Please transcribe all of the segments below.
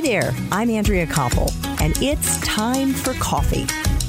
Hi there, I'm Andrea Koppel, and it's time for coffee.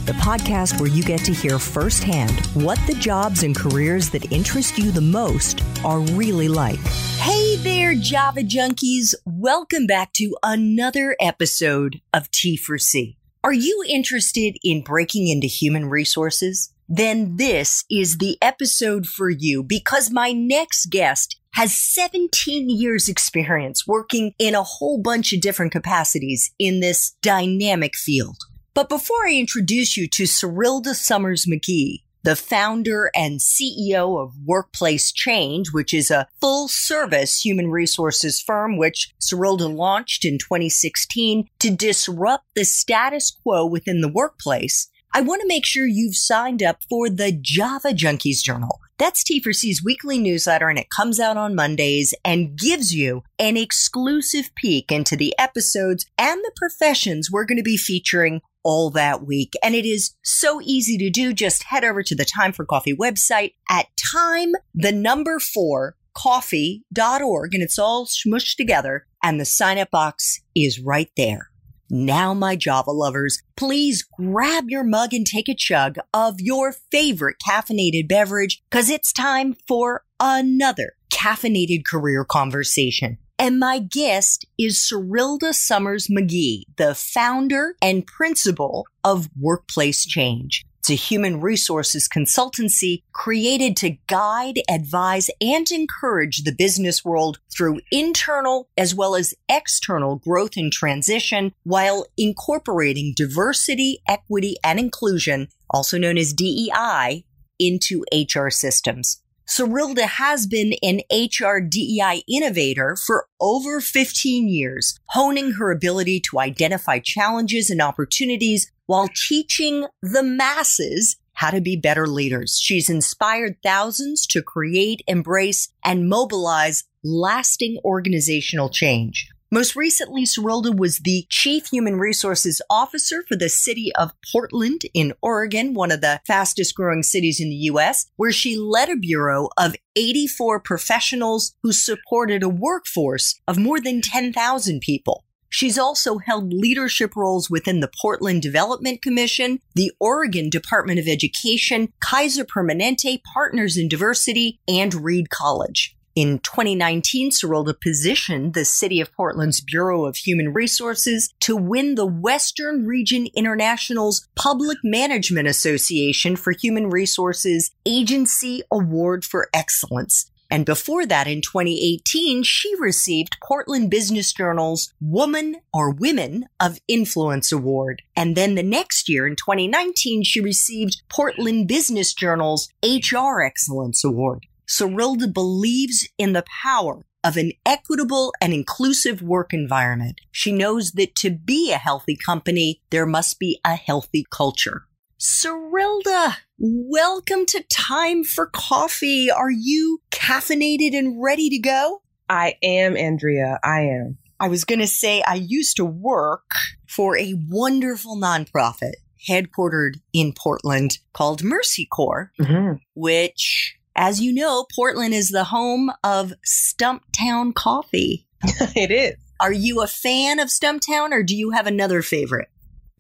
The podcast where you get to hear firsthand what the jobs and careers that interest you the most are really like. Hey there, Java junkies. Welcome back to another episode of T for C. Are you interested in breaking into human resources? Then this is the episode for you because my next guest has 17 years experience working in a whole bunch of different capacities in this dynamic field. But before I introduce you to Serilda Summers McGee, the founder and CEO of Workplace Change, which is a full service human resources firm which Serilda launched in 2016 to disrupt the status quo within the workplace. I want to make sure you've signed up for the Java Junkies Journal. That's T4C's weekly newsletter, and it comes out on Mondays and gives you an exclusive peek into the episodes and the professions we're going to be featuring all that week. And it is so easy to do. Just head over to the Time for Coffee website at time, the number four, coffee.org, and it's all smushed together. And the sign up box is right there. Now, my Java lovers, please grab your mug and take a chug of your favorite caffeinated beverage because it's time for another caffeinated career conversation. And my guest is Serilda Summers McGee, the founder and principal of Workplace Change. It's a human resources consultancy created to guide, advise, and encourage the business world through internal as well as external growth and transition while incorporating diversity, equity, and inclusion, also known as DEI, into HR systems. Serilda has been an HR DEI innovator for over 15 years, honing her ability to identify challenges and opportunities while teaching the masses how to be better leaders. She's inspired thousands to create, embrace, and mobilize lasting organizational change. Most recently, Serilda was the Chief Human Resources Officer for the city of Portland in Oregon, one of the fastest growing cities in the U.S., where she led a bureau of 84 professionals who supported a workforce of more than 10,000 people. She's also held leadership roles within the Portland Development Commission, the Oregon Department of Education, Kaiser Permanente Partners in Diversity, and Reed College. In 2019, Serilda positioned the City of Portland's Bureau of Human Resources to win the Western Region International's Public Management Association for Human Resources Agency Award for Excellence. And before that, in 2018, she received Portland Business Journal's Woman or Women of Influence Award. And then the next year, in 2019, she received Portland Business Journal's HR Excellence Award. Serilda believes in the power of an equitable and inclusive work environment. She knows that to be a healthy company, there must be a healthy culture. Serilda, welcome to Time for Coffee. Are you caffeinated and ready to go? I am, Andrea. I am. I was going to say I used to work for a wonderful nonprofit headquartered in Portland called Mercy Corps, mm-hmm. which, as you know, Portland is the home of Stumptown Coffee. it is. Are you a fan of Stumptown or do you have another favorite?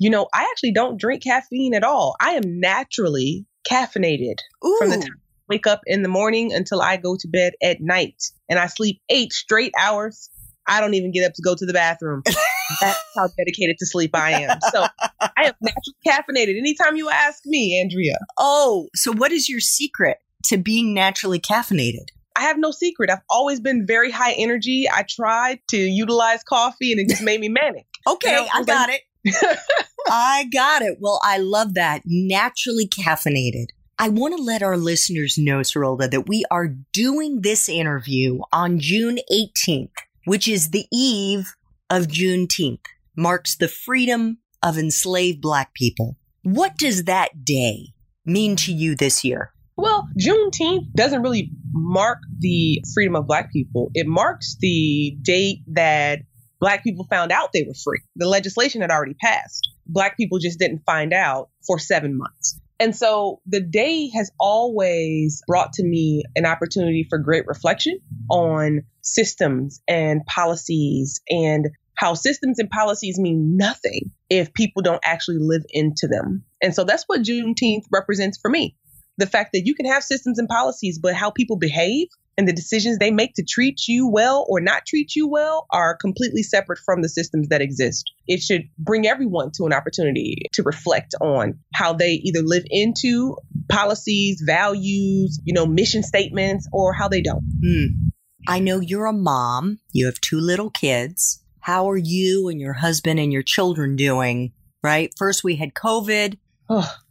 You know, I actually don't drink caffeine at all. I am naturally caffeinated Ooh. from the time I wake up in the morning until I go to bed at night. And I sleep eight straight hours. I don't even get up to go to the bathroom. That's how dedicated to sleep I am. So I am naturally caffeinated. Anytime you ask me, Andrea. Oh, so what is your secret to being naturally caffeinated? I have no secret. I've always been very high energy. I tried to utilize coffee and it just made me manic. okay, I, I got like, it. I got it. Well, I love that. Naturally caffeinated. I want to let our listeners know, Serilda, that we are doing this interview on June 18th, which is the eve of Juneteenth, marks the freedom of enslaved Black people. What does that day mean to you this year? Well, Juneteenth doesn't really mark the freedom of Black people. It marks the date that Black people found out they were free. The legislation had already passed. Black people just didn't find out for seven months. And so the day has always brought to me an opportunity for great reflection on systems and policies and how systems and policies mean nothing if people don't actually live into them. And so that's what Juneteenth represents for me. The fact that you can have systems and policies, but how people behave and the decisions they make to treat you well or not treat you well are completely separate from the systems that exist. It should bring everyone to an opportunity to reflect on how they either live into policies, values, you know, mission statements, or how they don't. Mm. I know you're a mom, you have two little kids. How are you and your husband and your children doing? Right? First, we had COVID,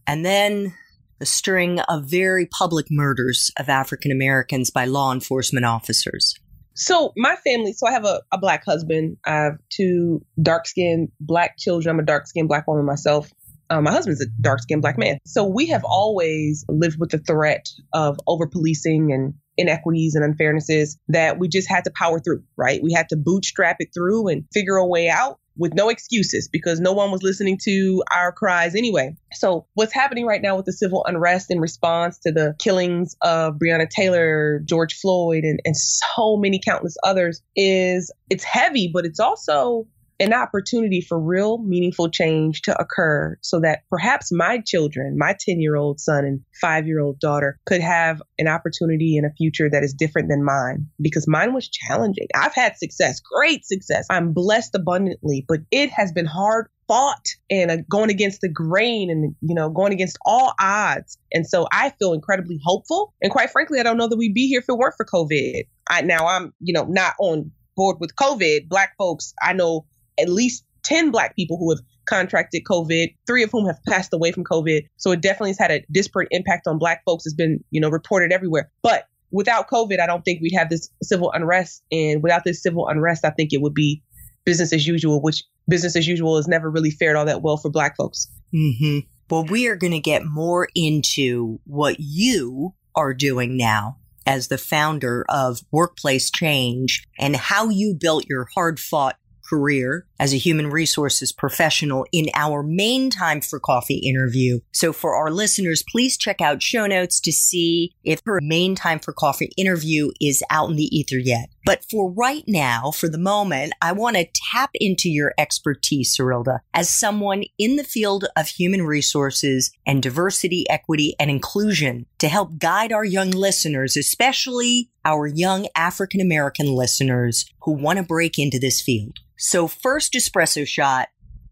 and then a string of very public murders of African Americans by law enforcement officers. So my family, so I have a, a black husband. I have two dark skinned black children. I'm a dark skinned black woman myself. Um, my husband's a dark skinned black man. So we have always lived with the threat of over policing and inequities and unfairnesses that we just had to power through, right? We had to bootstrap it through and figure a way out with no excuses because no one was listening to our cries anyway. So, what's happening right now with the civil unrest in response to the killings of Breonna Taylor, George Floyd, and, and so many countless others is it's heavy, but it's also an opportunity for real meaningful change to occur so that perhaps my children, my 10 year old son and five year old daughter, could have an opportunity in a future that is different than mine because mine was challenging. I've had success, great success. I'm blessed abundantly, but it has been hard fought and uh, going against the grain and you know going against all odds and so i feel incredibly hopeful and quite frankly i don't know that we'd be here if it weren't for covid I, now i'm you know not on board with covid black folks i know at least 10 black people who have contracted COVID, three of whom have passed away from COVID. So it definitely has had a disparate impact on black folks. It's been, you know, reported everywhere. But without COVID, I don't think we'd have this civil unrest. And without this civil unrest, I think it would be business as usual, which business as usual has never really fared all that well for black folks. Mm-hmm. Well, we are going to get more into what you are doing now as the founder of Workplace Change and how you built your hard fought career as a human resources professional in our main time for coffee interview. So for our listeners, please check out show notes to see if her main time for coffee interview is out in the ether yet. But for right now, for the moment, I want to tap into your expertise, Serilda, as someone in the field of human resources and diversity, equity, and inclusion to help guide our young listeners, especially our young African American listeners who want to break into this field. So first espresso shot,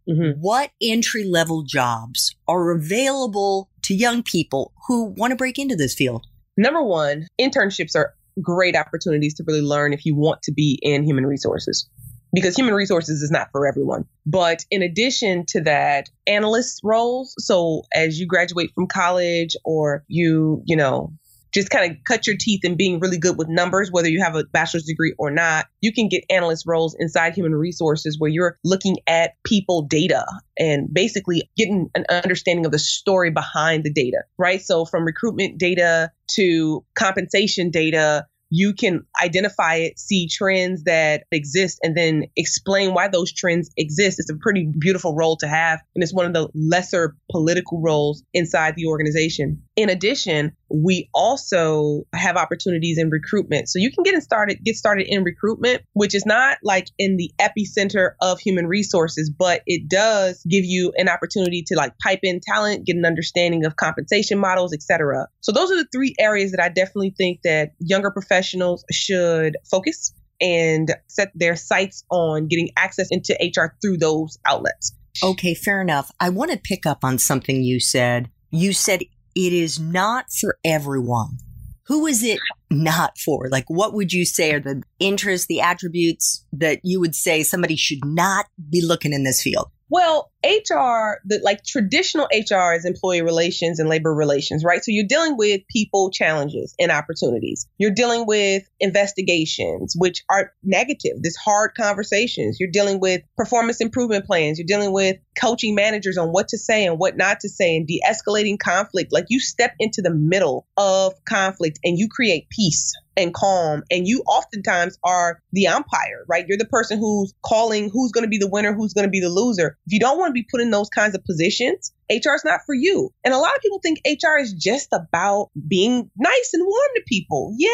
mm-hmm. what entry level jobs are available to young people who want to break into this field? Number one, internships are great opportunities to really learn if you want to be in human resources because human resources is not for everyone. But in addition to that, analyst roles. So as you graduate from college or you, you know, just kind of cut your teeth in being really good with numbers, whether you have a bachelor's degree or not. You can get analyst roles inside human resources where you're looking at people data and basically getting an understanding of the story behind the data, right? So from recruitment data to compensation data you can identify it, see trends that exist, and then explain why those trends exist. It's a pretty beautiful role to have. And it's one of the lesser political roles inside the organization. In addition, we also have opportunities in recruitment. So you can get started, get started in recruitment, which is not like in the epicenter of human resources, but it does give you an opportunity to like pipe in talent, get an understanding of compensation models, etc. So those are the three areas that I definitely think that younger professionals should focus and set their sights on getting access into HR through those outlets. Okay, fair enough. I want to pick up on something you said. You said it is not for everyone. Who is it not for? Like, what would you say are the interests, the attributes that you would say somebody should not be looking in this field? Well, HR, the like traditional HR is employee relations and labor relations, right? So you're dealing with people challenges and opportunities. You're dealing with investigations, which are negative, this hard conversations. You're dealing with performance improvement plans. You're dealing with coaching managers on what to say and what not to say and de-escalating conflict. Like you step into the middle of conflict and you create peace and calm. And you oftentimes are the umpire, right? You're the person who's calling who's going to be the winner, who's going to be the loser. If you don't want to be put in those kinds of positions, HR is not for you. And a lot of people think HR is just about being nice and warm to people. Yeah.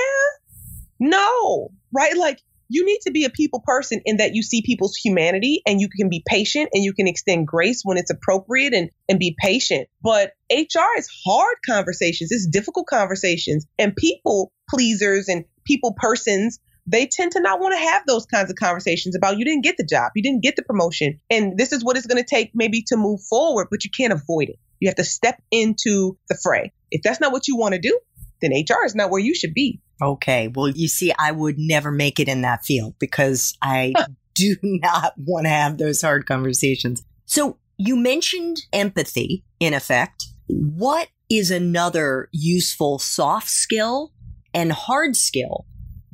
No, right? Like you need to be a people person in that you see people's humanity and you can be patient and you can extend grace when it's appropriate and, and be patient. But HR is hard conversations. It's difficult conversations and people pleasers and people persons they tend to not want to have those kinds of conversations about you didn't get the job, you didn't get the promotion, and this is what it's going to take maybe to move forward, but you can't avoid it. You have to step into the fray. If that's not what you want to do, then HR is not where you should be. Okay. Well, you see, I would never make it in that field because I do not want to have those hard conversations. So you mentioned empathy in effect. What is another useful soft skill and hard skill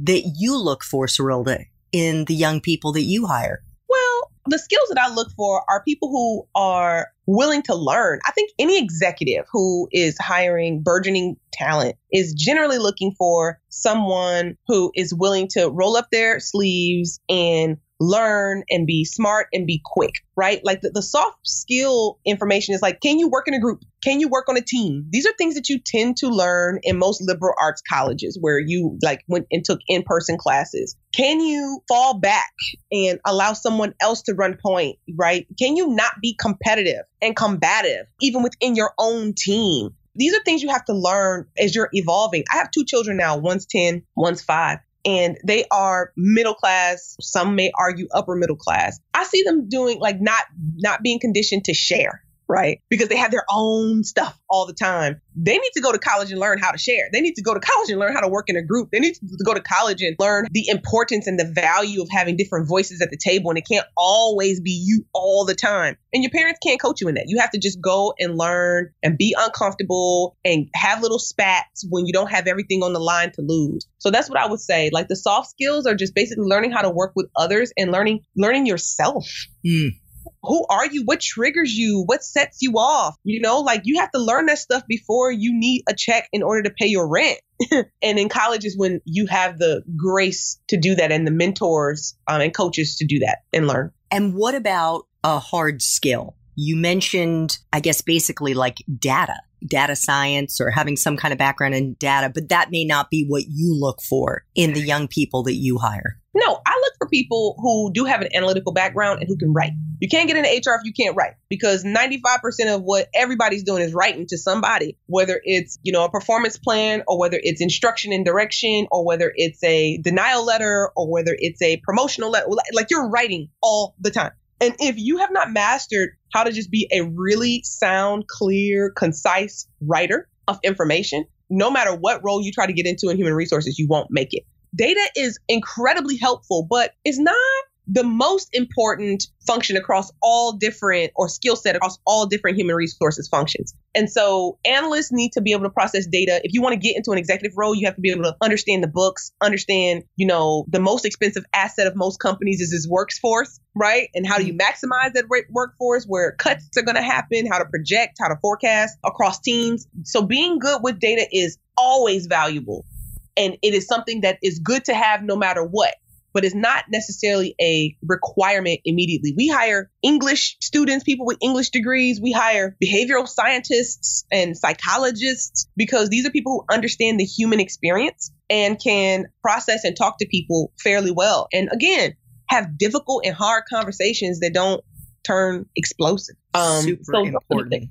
that you look for, Serilda, in the young people that you hire? Well, the skills that I look for are people who are willing to learn. I think any executive who is hiring burgeoning talent is generally looking for someone who is willing to roll up their sleeves and learn and be smart and be quick, right? Like the, the, soft skill information is like, can you work in a group? Can you work on a team? These are things that you tend to learn in most liberal arts colleges where you like went and took in person classes. Can you fall back and allow someone else to run point, right? Can you not be competitive and combative even within your own team? These are things you have to learn as you're evolving. I have two children now, one's 10, one's five and they are middle class. Some may argue upper middle class. I see them doing like not not being conditioned to share right? Because they have their own stuff all the time. They need to go to college and learn how to share. They need to go to college and learn how to work in a group. They need to go to college and learn the importance and the value of having different voices at the table. And it can't always be you all the time. And your parents can't coach you in that. You have to just go and learn and be uncomfortable and have little spats when you don't have everything on the line to lose. So that's what I would say. Like the soft skills are just basically learning how to work with others and learning learning yourself. Mm who are you? What triggers you? What sets you off? You know, like you have to learn that stuff before you need a check in order to pay your rent. and in college is when you have the grace to do that and the mentors um, and coaches to do that and learn. And what about a hard skill? You mentioned, I guess, basically like data, data science or having some kind of background in data, but that may not be what you look for in the young people that you hire. No, for people who do have an analytical background and who can write. You can't get into HR if you can't write because 95% of what everybody's doing is writing to somebody, whether it's, you know, a performance plan or whether it's instruction and direction or whether it's a denial letter or whether it's a promotional letter. Like you're writing all the time. And if you have not mastered how to just be a really sound, clear, concise writer of information, no matter what role you try to get into in human resources, you won't make it data is incredibly helpful, but it's not the most important function across all different or skill set across all different human resources functions. And so analysts need to be able to process data. If you want to get into an executive role, you have to be able to understand the books, understand, you know, the most expensive asset of most companies is its workforce, right? And how do you mm-hmm. maximize that workforce where cuts are going to happen, how to project, how to forecast across teams. So being good with data is always valuable. And it is something that is good to have no matter what, but it's not necessarily a requirement immediately. We hire English students, people with English degrees. We hire behavioral scientists and psychologists because these are people who understand the human experience and can process and talk to people fairly well. And again, have difficult and hard conversations that don't turn explosive. Um, Super so important.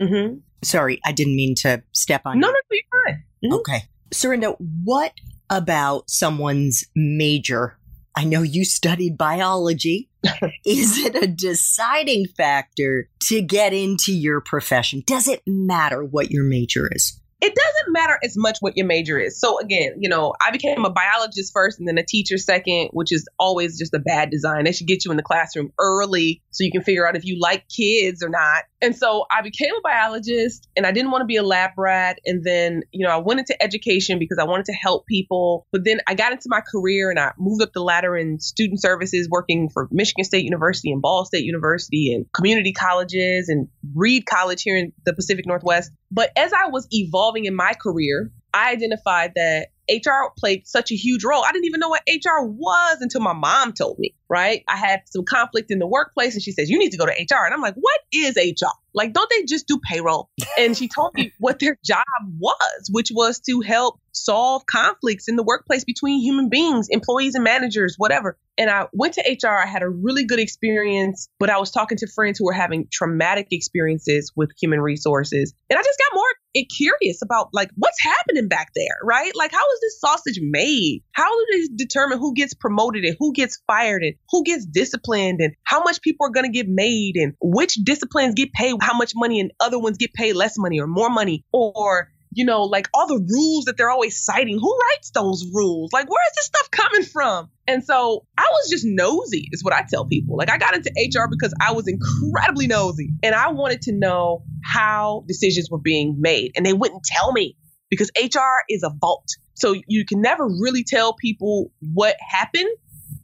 Mm-hmm. Sorry, I didn't mean to step on. No, you. no, you're fine. Mm-hmm. Okay. Serilda, what about someone's major? I know you studied biology. Is it a deciding factor to get into your profession? Does it matter what your major is? it doesn't matter as much what your major is. So again, you know, I became a biologist first and then a teacher second, which is always just a bad design. They should get you in the classroom early so you can figure out if you like kids or not. And so I became a biologist and I didn't want to be a lab rat. And then, you know, I went into education because I wanted to help people. But then I got into my career and I moved up the ladder in student services, working for Michigan State University and Ball State University and community colleges and Reed College here in the Pacific Northwest. But as I was evolving in my career, I identified that HR played such a huge role. I didn't even know what HR was until my mom told me, right? I had some conflict in the workplace and she says, You need to go to HR. And I'm like, What is HR? Like, don't they just do payroll? And she told me what their job was, which was to help solve conflicts in the workplace between human beings, employees and managers, whatever. And I went to HR. I had a really good experience, but I was talking to friends who were having traumatic experiences with human resources. And I just got more curious about like what's happening back there, right? Like, how is this sausage made? How do they determine who gets promoted and who gets fired and who gets disciplined and how much people are going to get made and which disciplines get paid how much money and other ones get paid less money or more money or you know, like all the rules that they're always citing. Who writes those rules? Like, where is this stuff coming from? And so I was just nosy, is what I tell people. Like, I got into HR because I was incredibly nosy and I wanted to know how decisions were being made. And they wouldn't tell me because HR is a vault. So you can never really tell people what happened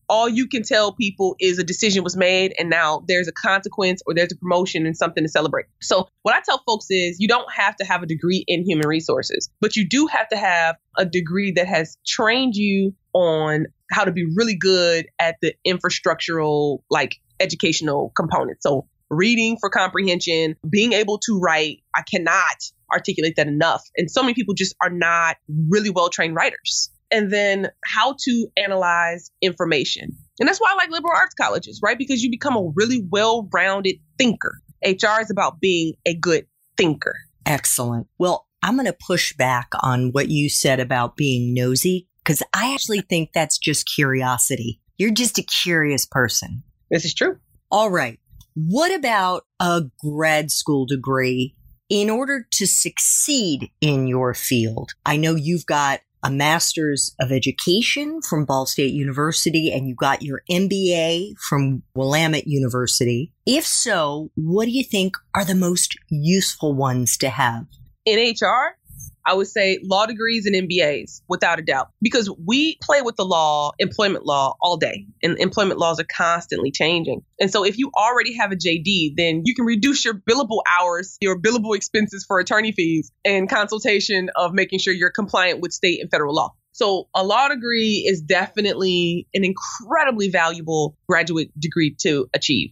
all you can tell people is a decision was made and now there's a consequence or there's a promotion and something to celebrate. So, what I tell folks is you don't have to have a degree in human resources, but you do have to have a degree that has trained you on how to be really good at the infrastructural, like educational components. So, reading for comprehension, being able to write. I cannot articulate that enough. And so many people just are not really well trained writers and then how to analyze information. And that's why I like liberal arts colleges, right? Because you become a really well rounded thinker. HR is about being a good thinker. Excellent. Well, I'm going to push back on what you said about being nosy because I actually think that's just curiosity. You're just a curious person. This is true. All right. What about a grad school degree in order to succeed in your field? I know you've got a master's of education from Ball State University and you got your MBA from Willamette University. If so, what do you think are the most useful ones to have? In HR, I would say law degrees and MBAs, without a doubt, because we play with the law, employment law, all day, and employment laws are constantly changing. And so, if you already have a JD, then you can reduce your billable hours, your billable expenses for attorney fees, and consultation of making sure you're compliant with state and federal law. So, a law degree is definitely an incredibly valuable graduate degree to achieve.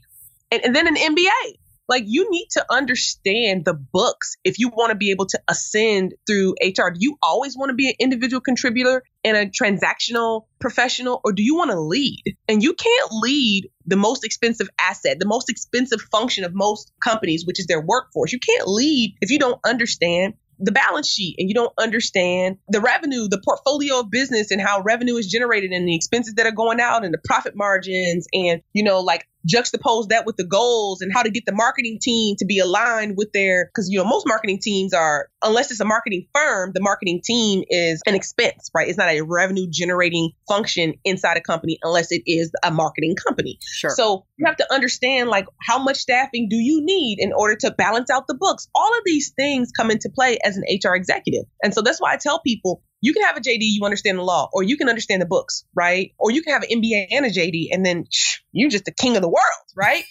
And, and then an MBA like you need to understand the books if you want to be able to ascend through HR. Do you always want to be an individual contributor and a transactional professional, or do you want to lead? And you can't lead the most expensive asset, the most expensive function of most companies, which is their workforce. You can't lead if you don't understand the balance sheet and you don't understand the revenue, the portfolio of business and how revenue is generated and the expenses that are going out and the profit margins and, you know, like juxtapose that with the goals and how to get the marketing team to be aligned with their because you know most marketing teams are unless it's a marketing firm the marketing team is an expense right? It's not a revenue generating function inside a company unless it is a marketing company. Sure. So you have to understand like how much staffing do you need in order to balance out the books? All of these things come into play as an hr executive. And so that's why i tell people you can have a JD, you understand the law, or you can understand the books, right? Or you can have an MBA and a JD, and then shh, you're just the king of the world, right?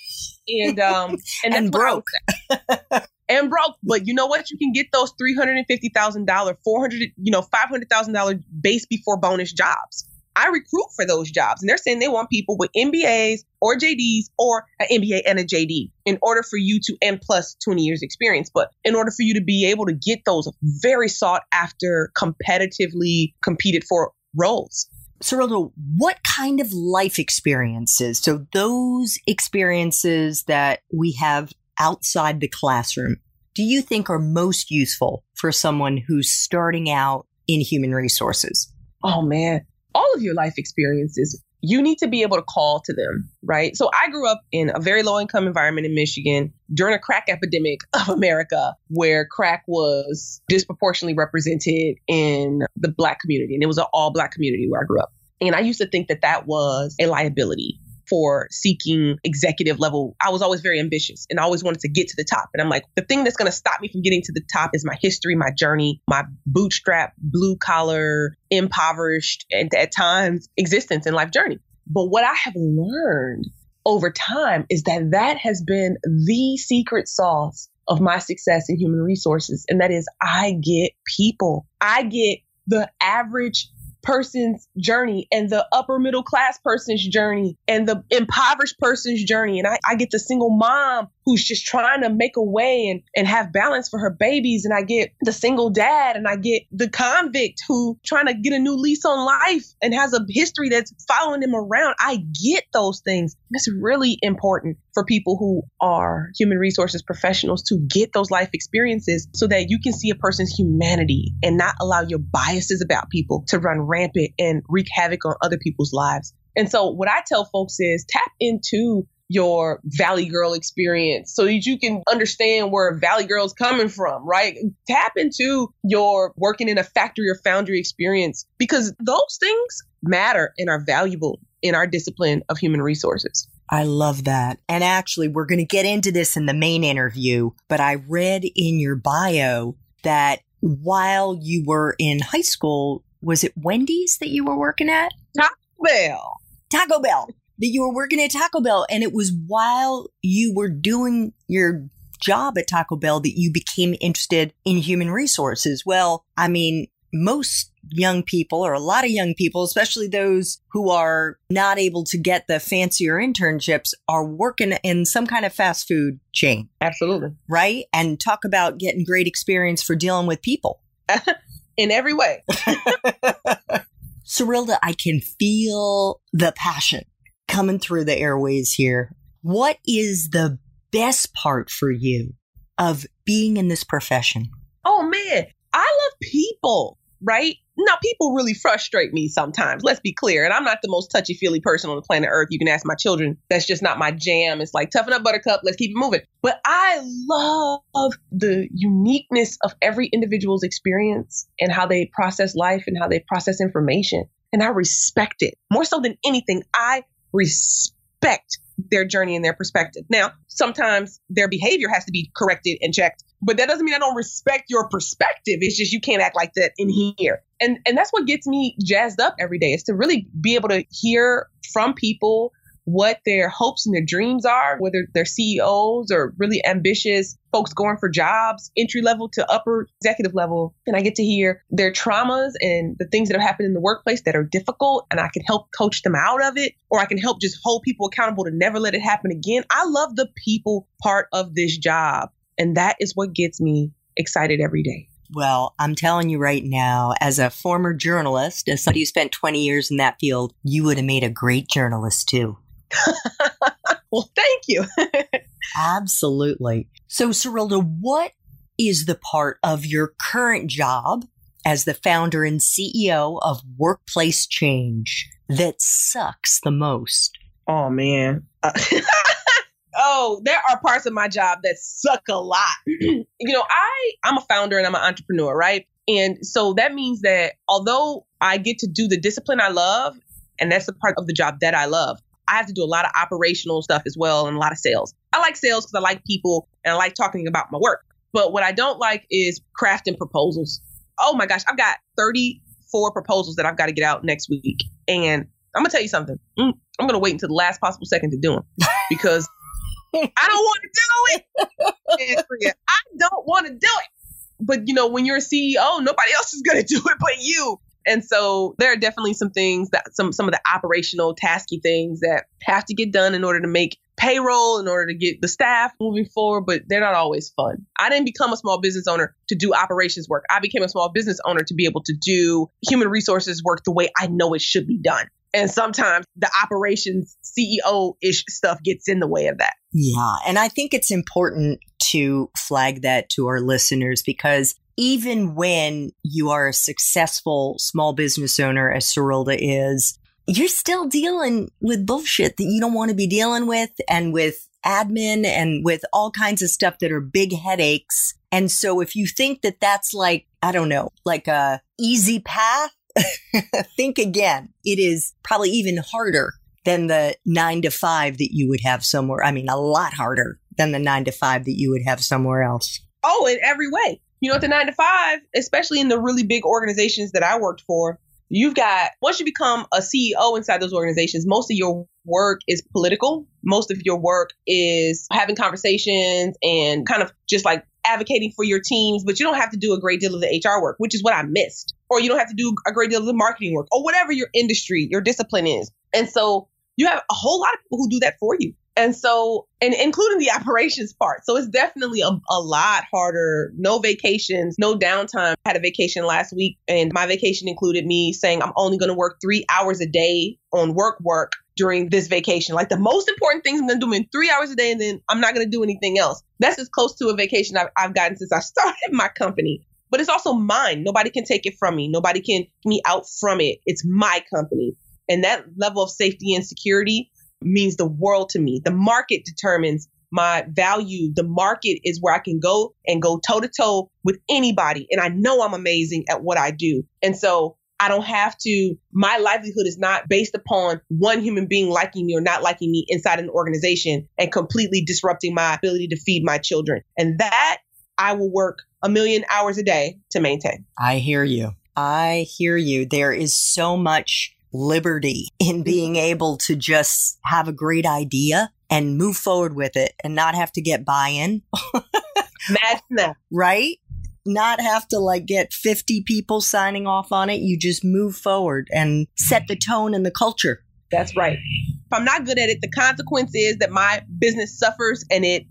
And um and, and broke. and broke. But you know what? You can get those three hundred and fifty thousand dollar, four hundred, you know, five hundred thousand dollar base before bonus jobs. I recruit for those jobs, and they're saying they want people with MBAs or JDs or an MBA and a JD in order for you to and plus 20 years experience. But in order for you to be able to get those very sought after, competitively competed for roles. Serilda, what kind of life experiences? So those experiences that we have outside the classroom, do you think are most useful for someone who's starting out in human resources? Oh man, all of your life experiences, you need to be able to call to them, right? So I grew up in a very low income environment in Michigan during a crack epidemic of America where crack was disproportionately represented in the black community. And it was an all black community where I grew up. And I used to think that that was a liability for seeking executive level. I was always very ambitious and I always wanted to get to the top. And I'm like, the thing that's going to stop me from getting to the top is my history, my journey, my bootstrap, blue collar, impoverished, and at times existence and life journey. But what I have learned over time is that that has been the secret sauce of my success in human resources. And that is I get people. I get the average person's journey and the upper middle class person's journey and the impoverished person's journey. And I, I get the single mom who's just trying to make a way and, and have balance for her babies. And I get the single dad and I get the convict who trying to get a new lease on life and has a history that's following him around. I get those things. It's really important for people who are human resources professionals to get those life experiences so that you can see a person's humanity and not allow your biases about people to run rampant and wreak havoc on other people's lives. And so what I tell folks is tap into your Valley Girl experience so that you can understand where Valley Girl's coming from, right? Tap into your working in a factory or foundry experience because those things matter and are valuable in our discipline of human resources. I love that. And actually, we're going to get into this in the main interview, but I read in your bio that while you were in high school, was it Wendy's that you were working at? Taco Bell. Taco Bell that you were working at Taco Bell and it was while you were doing your job at Taco Bell that you became interested in human resources. Well, I mean, most young people or a lot of young people, especially those who are not able to get the fancier internships are working in some kind of fast food chain. Absolutely. Right. And talk about getting great experience for dealing with people. in every way. Serilda, I can feel the passion coming through the airways here. What is the best part for you of being in this profession? Oh man, I love people, right? Now, people really frustrate me sometimes. Let's be clear. And I'm not the most touchy feely person on the planet Earth. You can ask my children. That's just not my jam. It's like, toughen up, buttercup. Let's keep it moving. But I love the uniqueness of every individual's experience and how they process life and how they process information. And I respect it more so than anything. I respect their journey and their perspective. Now, sometimes their behavior has to be corrected and checked, but that doesn't mean I don't respect your perspective. It's just you can't act like that in here. And and that's what gets me jazzed up every day is to really be able to hear from people what their hopes and their dreams are, whether they're CEOs or really ambitious folks going for jobs, entry level to upper executive level. And I get to hear their traumas and the things that have happened in the workplace that are difficult. And I can help coach them out of it, or I can help just hold people accountable to never let it happen again. I love the people part of this job. And that is what gets me excited every day. Well, I'm telling you right now, as a former journalist, as somebody who spent 20 years in that field, you would have made a great journalist too. well, thank you. Absolutely. So, Serilda, what is the part of your current job as the founder and CEO of Workplace Change that sucks the most? Oh, man. Uh, oh, there are parts of my job that suck a lot. you know, I I'm a founder and I'm an entrepreneur, right? And so that means that although I get to do the discipline I love, and that's the part of the job that I love, I have to do a lot of operational stuff as well and a lot of sales. I like sales because I like people and I like talking about my work. But what I don't like is crafting proposals. Oh my gosh, I've got 34 proposals that I've got to get out next week. And I'm going to tell you something. Mm, I'm going to wait until the last possible second to do them because I don't want to do it. I don't want to do it. But you know, when you're a CEO, nobody else is going to do it but you. And so there are definitely some things that some some of the operational tasky things that have to get done in order to make payroll in order to get the staff moving forward, but they're not always fun. I didn't become a small business owner to do operations work. I became a small business owner to be able to do human resources work the way I know it should be done. And sometimes the operations CEO ish stuff gets in the way of that. Yeah. And I think it's important to flag that to our listeners because even when you are a successful small business owner, as Serilda is, you're still dealing with bullshit that you don't want to be dealing with and with admin and with all kinds of stuff that are big headaches. And so if you think that that's like, I don't know, like a easy path, think again. It is probably even harder than the nine to five that you would have somewhere. I mean, a lot harder than the nine to five that you would have somewhere else. Oh, in every way you know, at the nine to five, especially in the really big organizations that I worked for, you've got, once you become a CEO inside those organizations, most of your work is political. Most of your work is having conversations and kind of just like advocating for your teams, but you don't have to do a great deal of the HR work, which is what I missed. Or you don't have to do a great deal of the marketing work or whatever your industry, your discipline is. And so you have a whole lot of people who do that for you. And so, and including the operations part. So it's definitely a, a lot harder. No vacations, no downtime. I had a vacation last week and my vacation included me saying I'm only going to work three hours a day on work work during this vacation. Like the most important things I'm going to do in three hours a day and then I'm not going to do anything else. That's as close to a vacation I've, I've gotten since I started my company but it's also mine. Nobody can take it from me. Nobody can me out from it. It's my company. And that level of safety and security means the world to me. The market determines my value. The market is where I can go and go toe to toe with anybody. And I know I'm amazing at what I do. And so I don't have to, my livelihood is not based upon one human being liking me or not liking me inside an organization and completely disrupting my ability to feed my children. And that I will work a million hours a day to maintain. I hear you. I hear you. There is so much liberty in mm-hmm. being able to just have a great idea and move forward with it and not have to get buy in. Right? Not have to like get 50 people signing off on it. You just move forward and set the tone and the culture. That's right. If I'm not good at it, the consequence is that my business suffers and it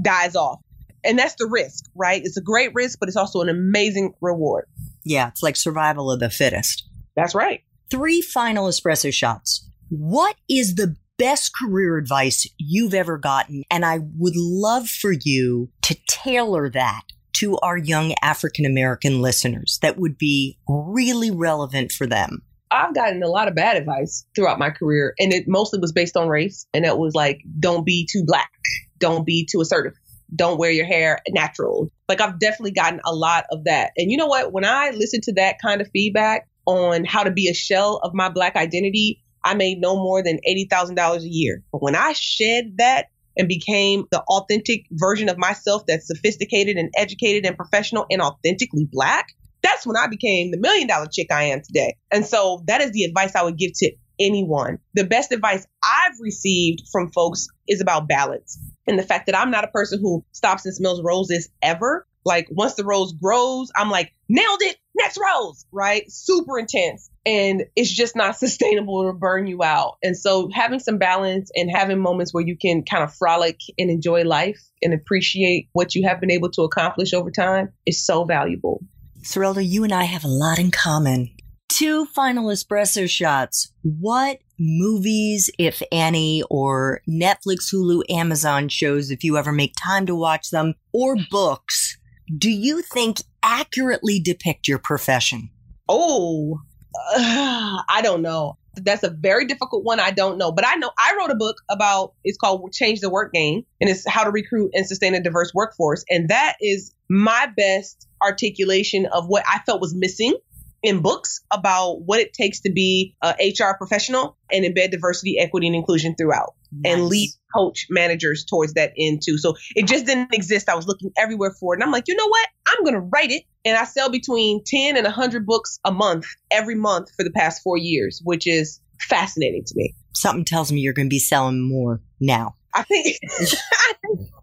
dies off. And that's the risk, right? It's a great risk, but it's also an amazing reward. Yeah, it's like survival of the fittest. That's right three final espresso shots. What is the best career advice you've ever gotten? And I would love for you to tailor that to our young African American listeners that would be really relevant for them. I've gotten a lot of bad advice throughout my career, and it mostly was based on race. And it was like, don't be too black, don't be too assertive, don't wear your hair natural. Like, I've definitely gotten a lot of that. And you know what? When I listen to that kind of feedback, on how to be a shell of my black identity, I made no more than $80,000 a year. But when I shed that and became the authentic version of myself that's sophisticated and educated and professional and authentically black, that's when I became the million dollar chick I am today. And so that is the advice I would give to anyone. The best advice I've received from folks is about balance and the fact that I'm not a person who stops and smells roses ever. Like once the rose grows, I'm like, nailed it, next rose, right? Super intense. And it's just not sustainable to burn you out. And so having some balance and having moments where you can kind of frolic and enjoy life and appreciate what you have been able to accomplish over time is so valuable. Serilda, you and I have a lot in common. Two final espresso shots. What movies, if any, or Netflix, Hulu, Amazon shows, if you ever make time to watch them, or books do you think accurately depict your profession? Oh, uh, I don't know. That's a very difficult one. I don't know, but I know I wrote a book about it's called Change the Work Game and it's how to recruit and sustain a diverse workforce. And that is my best articulation of what I felt was missing in books about what it takes to be a HR professional and embed diversity, equity, and inclusion throughout nice. and lead coach managers towards that end too. So it just didn't exist. I was looking everywhere for it. And I'm like, you know what? I'm going to write it. And I sell between 10 and 100 books a month every month for the past four years, which is fascinating to me. Something tells me you're going to be selling more now. I think,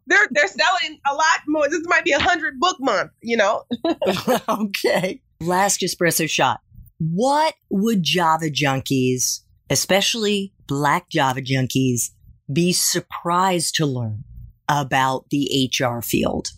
they're they're selling a lot more. This might be a hundred book month, you know. okay. Last espresso shot. What would Java junkies, especially black Java junkies, be surprised to learn about the HR field?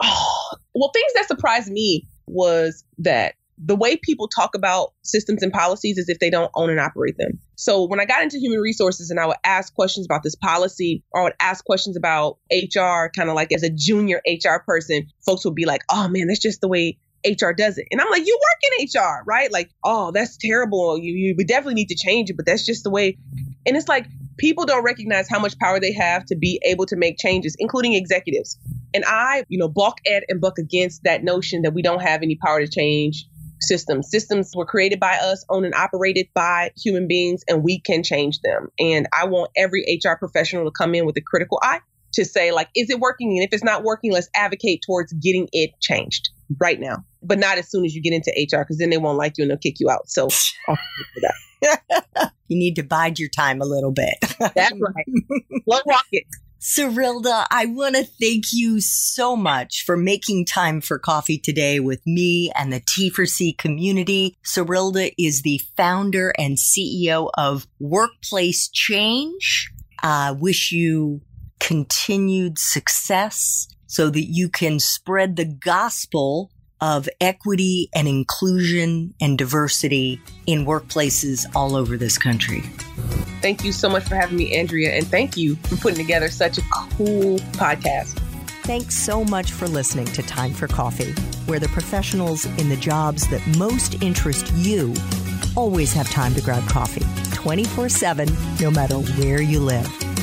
Oh, well, things that surprised me was that the way people talk about systems and policies is if they don't own and operate them. So when I got into human resources and I would ask questions about this policy or I would ask questions about HR, kind of like as a junior HR person, folks would be like, oh man, that's just the way HR does it. And I'm like, you work in HR, right? Like, oh, that's terrible. You, you definitely need to change it, but that's just the way. And it's like, people don't recognize how much power they have to be able to make changes, including executives. And I, you know, balk at and buck against that notion that we don't have any power to change systems. Systems were created by us, owned and operated by human beings, and we can change them. And I want every HR professional to come in with a critical eye to say, like, is it working? And if it's not working, let's advocate towards getting it changed right now, but not as soon as you get into HR because then they won't like you and they'll kick you out. So you need to bide your time a little bit. That's right. One rocket. Serilda, I want to thank you so much for making time for coffee today with me and the T4C community. Serilda is the founder and CEO of Workplace Change. I uh, wish you continued success so that you can spread the gospel of equity and inclusion and diversity in workplaces all over this country. Thank you so much for having me, Andrea, and thank you for putting together such a cool podcast. Thanks so much for listening to Time for Coffee, where the professionals in the jobs that most interest you always have time to grab coffee 24 7, no matter where you live.